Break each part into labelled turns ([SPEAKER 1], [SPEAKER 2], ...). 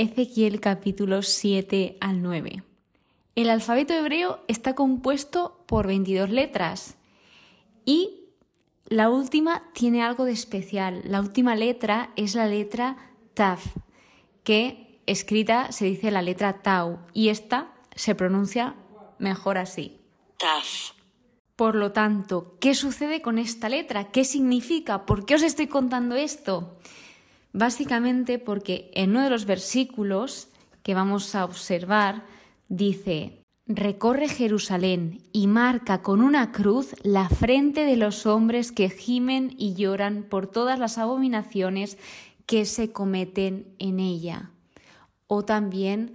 [SPEAKER 1] Ezequiel capítulos 7 al 9. El alfabeto hebreo está compuesto por 22 letras y la última tiene algo de especial. La última letra es la letra Taf, que escrita se dice la letra Tau y esta se pronuncia mejor así.
[SPEAKER 2] Taf.
[SPEAKER 1] Por lo tanto, ¿qué sucede con esta letra? ¿Qué significa? ¿Por qué os estoy contando esto? Básicamente porque en uno de los versículos que vamos a observar dice, recorre Jerusalén y marca con una cruz la frente de los hombres que gimen y lloran por todas las abominaciones que se cometen en ella. O también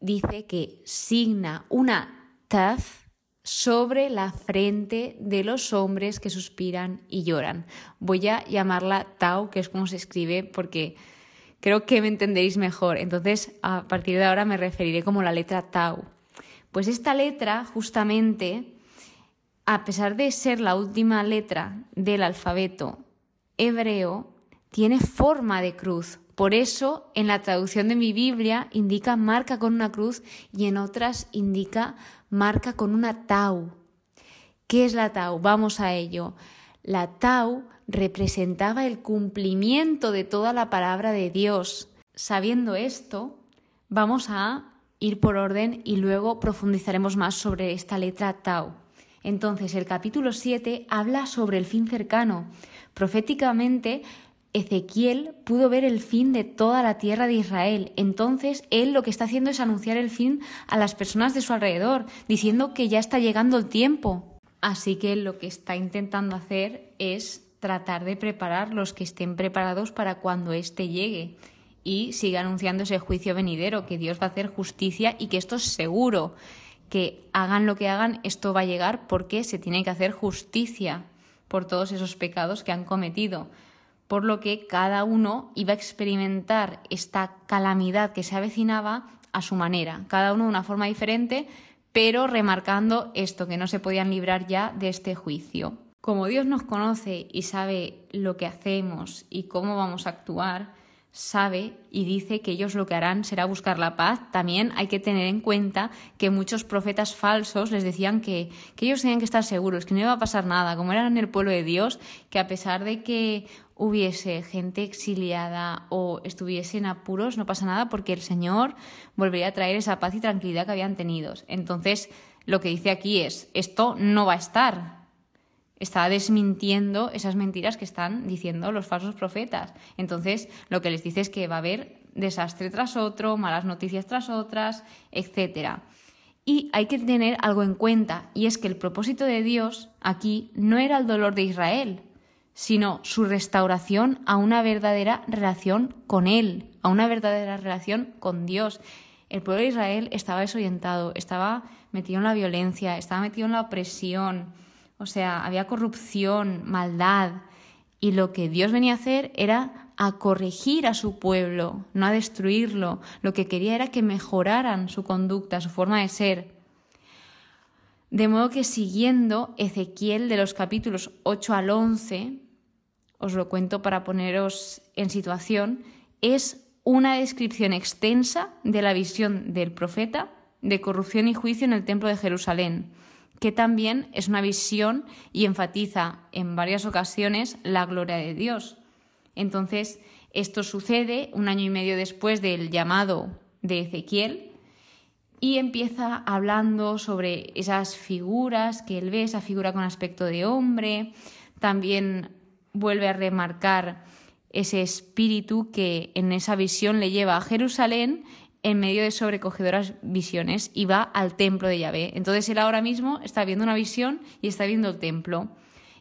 [SPEAKER 1] dice que signa una taz sobre la frente de los hombres que suspiran y lloran. Voy a llamarla Tau, que es como se escribe, porque creo que me entenderéis mejor. Entonces, a partir de ahora me referiré como la letra Tau. Pues esta letra, justamente, a pesar de ser la última letra del alfabeto hebreo, tiene forma de cruz. Por eso, en la traducción de mi Biblia indica marca con una cruz y en otras indica marca con una tau. ¿Qué es la tau? Vamos a ello. La tau representaba el cumplimiento de toda la palabra de Dios. Sabiendo esto, vamos a ir por orden y luego profundizaremos más sobre esta letra tau. Entonces, el capítulo 7 habla sobre el fin cercano. Proféticamente, Ezequiel pudo ver el fin de toda la tierra de Israel. Entonces, él lo que está haciendo es anunciar el fin a las personas de su alrededor, diciendo que ya está llegando el tiempo. Así que lo que está intentando hacer es tratar de preparar los que estén preparados para cuando éste llegue y siga anunciando ese juicio venidero, que Dios va a hacer justicia y que esto es seguro, que hagan lo que hagan, esto va a llegar porque se tiene que hacer justicia por todos esos pecados que han cometido por lo que cada uno iba a experimentar esta calamidad que se avecinaba a su manera, cada uno de una forma diferente, pero remarcando esto, que no se podían librar ya de este juicio. Como Dios nos conoce y sabe lo que hacemos y cómo vamos a actuar, sabe y dice que ellos lo que harán será buscar la paz, también hay que tener en cuenta que muchos profetas falsos les decían que, ellos tenían que estar seguros, que no iba a pasar nada, como eran el pueblo de Dios, que a pesar de que hubiese gente exiliada o estuviese en apuros, no pasa nada porque el Señor volvería a traer esa paz y tranquilidad que habían tenido. Entonces, lo que dice aquí es, esto no va a estar, está desmintiendo esas mentiras que están diciendo los falsos profetas. Entonces, lo que les dice es que va a haber desastre tras otro, malas noticias tras otras, etc. Y hay que tener algo en cuenta, y es que el propósito de Dios aquí no era el dolor de Israel, sino su restauración a una verdadera relación con Él, a una verdadera relación con Dios. El pueblo de Israel estaba desorientado, estaba metido en la violencia, estaba metido en la opresión, o sea, había corrupción, maldad. Y lo que Dios venía a hacer era a corregir a su pueblo, no a destruirlo. Lo que quería era que mejoraran su conducta, su forma de ser. De modo que siguiendo Ezequiel de los capítulos 8 al 11, os lo cuento para poneros en situación, es una descripción extensa de la visión del profeta de corrupción y juicio en el templo de Jerusalén que también es una visión y enfatiza en varias ocasiones la gloria de Dios. Entonces, esto sucede un año y medio después del llamado de Ezequiel y empieza hablando sobre esas figuras que él ve, esa figura con aspecto de hombre, también vuelve a remarcar ese espíritu que en esa visión le lleva a Jerusalén en medio de sobrecogedoras visiones y va al templo de Yahvé. Entonces él ahora mismo está viendo una visión y está viendo el templo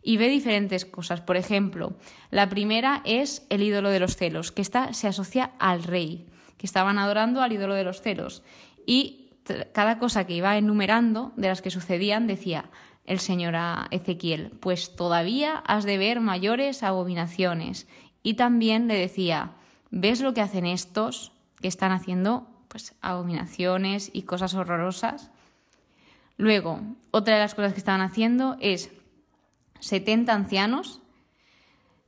[SPEAKER 1] y ve diferentes cosas. Por ejemplo, la primera es el ídolo de los celos, que está, se asocia al rey, que estaban adorando al ídolo de los celos. Y cada cosa que iba enumerando de las que sucedían decía el Señor a Ezequiel, pues todavía has de ver mayores abominaciones. Y también le decía, ¿ves lo que hacen estos que están haciendo pues abominaciones y cosas horrorosas. Luego, otra de las cosas que estaban haciendo es 70 ancianos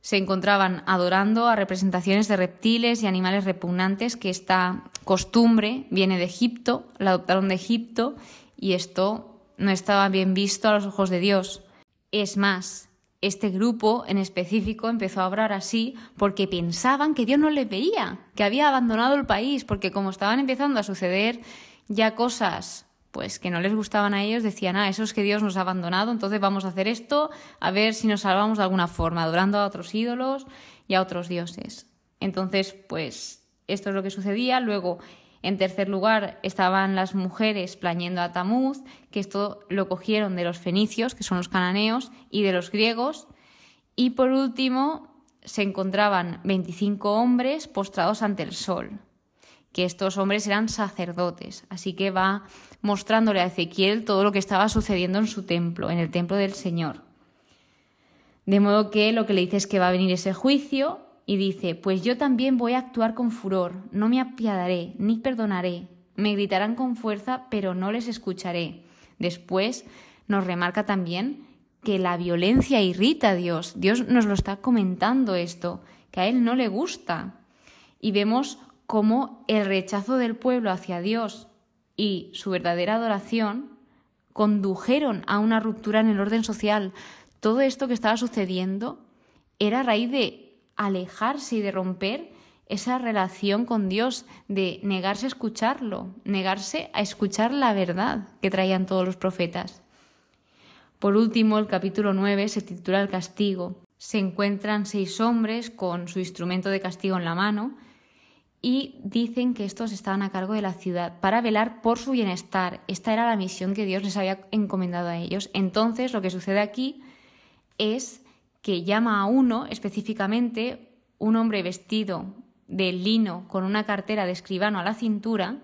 [SPEAKER 1] se encontraban adorando a representaciones de reptiles y animales repugnantes, que esta costumbre viene de Egipto, la adoptaron de Egipto, y esto no estaba bien visto a los ojos de Dios. Es más, este grupo en específico empezó a obrar así porque pensaban que Dios no les veía, que había abandonado el país, porque como estaban empezando a suceder ya cosas pues que no les gustaban a ellos, decían, ah, eso es que Dios nos ha abandonado, entonces vamos a hacer esto, a ver si nos salvamos de alguna forma, adorando a otros ídolos y a otros dioses. Entonces, pues esto es lo que sucedía. Luego, en tercer lugar, estaban las mujeres plañendo a Tamuz, que esto lo cogieron de los fenicios, que son los cananeos, y de los griegos. Y por último, se encontraban 25 hombres postrados ante el sol que estos hombres eran sacerdotes. Así que va mostrándole a Ezequiel todo lo que estaba sucediendo en su templo, en el templo del Señor. De modo que lo que le dice es que va a venir ese juicio y dice, pues yo también voy a actuar con furor, no me apiadaré, ni perdonaré, me gritarán con fuerza, pero no les escucharé. Después nos remarca también que la violencia irrita a Dios. Dios nos lo está comentando esto, que a Él no le gusta. Y vemos cómo el rechazo del pueblo hacia Dios y su verdadera adoración condujeron a una ruptura en el orden social. Todo esto que estaba sucediendo era a raíz de alejarse y de romper esa relación con Dios, de negarse a escucharlo, negarse a escuchar la verdad que traían todos los profetas. Por último, el capítulo 9 se titula El castigo. Se encuentran seis hombres con su instrumento de castigo en la mano y dicen que estos estaban a cargo de la ciudad para velar por su bienestar. Esta era la misión que Dios les había encomendado a ellos. Entonces, lo que sucede aquí es que llama a uno específicamente, un hombre vestido de lino con una cartera de escribano a la cintura,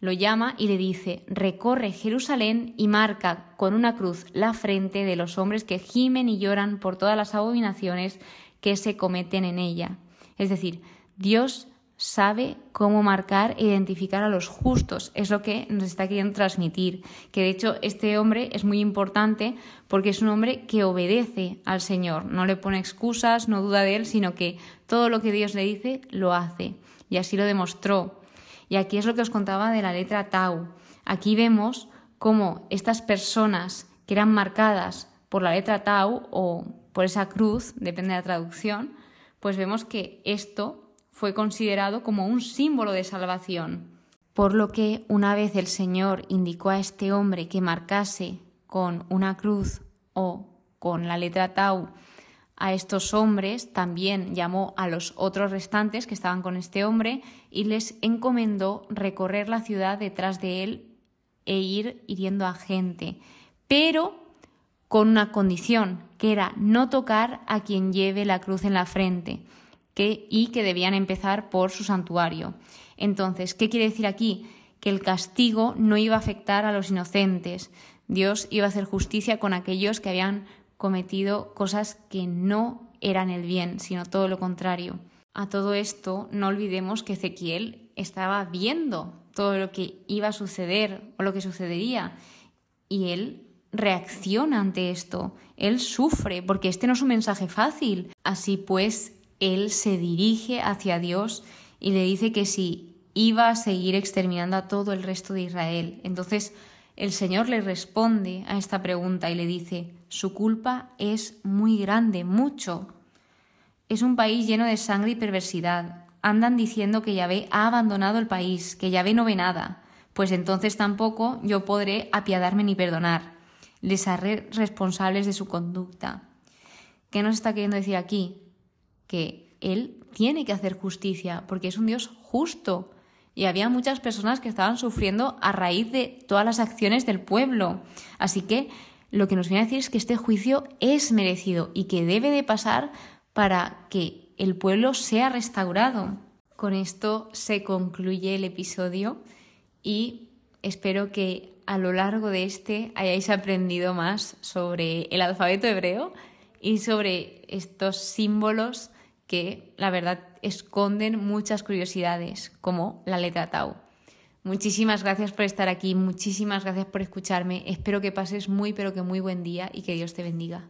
[SPEAKER 1] lo llama y le dice, recorre Jerusalén y marca con una cruz la frente de los hombres que gimen y lloran por todas las abominaciones que se cometen en ella. Es decir, Dios sabe cómo marcar e identificar a los justos. Es lo que nos está queriendo transmitir. Que de hecho este hombre es muy importante porque es un hombre que obedece al Señor. No le pone excusas, no duda de él, sino que todo lo que Dios le dice lo hace. Y así lo demostró. Y aquí es lo que os contaba de la letra Tau. Aquí vemos cómo estas personas que eran marcadas por la letra Tau o por esa cruz, depende de la traducción, pues vemos que esto fue considerado como un símbolo de salvación. Por lo que una vez el Señor indicó a este hombre que marcase con una cruz o con la letra tau a estos hombres, también llamó a los otros restantes que estaban con este hombre y les encomendó recorrer la ciudad detrás de él e ir hiriendo a gente, pero con una condición, que era no tocar a quien lleve la cruz en la frente y que debían empezar por su santuario. Entonces, ¿qué quiere decir aquí? Que el castigo no iba a afectar a los inocentes. Dios iba a hacer justicia con aquellos que habían cometido cosas que no eran el bien, sino todo lo contrario. A todo esto, no olvidemos que Ezequiel estaba viendo todo lo que iba a suceder o lo que sucedería y él reacciona ante esto, él sufre porque este no es un mensaje fácil. Así pues, él se dirige hacia Dios y le dice que si iba a seguir exterminando a todo el resto de Israel. Entonces el Señor le responde a esta pregunta y le dice, su culpa es muy grande, mucho. Es un país lleno de sangre y perversidad. Andan diciendo que Yahvé ha abandonado el país, que Yahvé no ve nada. Pues entonces tampoco yo podré apiadarme ni perdonar. Les haré responsables de su conducta. ¿Qué nos está queriendo decir aquí? Que Él tiene que hacer justicia, porque es un Dios justo. Y había muchas personas que estaban sufriendo a raíz de todas las acciones del pueblo. Así que lo que nos viene a decir es que este juicio es merecido y que debe de pasar para que el pueblo sea restaurado. Con esto se concluye el episodio y espero que a lo largo de este hayáis aprendido más sobre el alfabeto hebreo y sobre estos símbolos que la verdad esconden muchas curiosidades, como la letra Tau. Muchísimas gracias por estar aquí, muchísimas gracias por escucharme. Espero que pases muy, pero que muy buen día y que Dios te bendiga.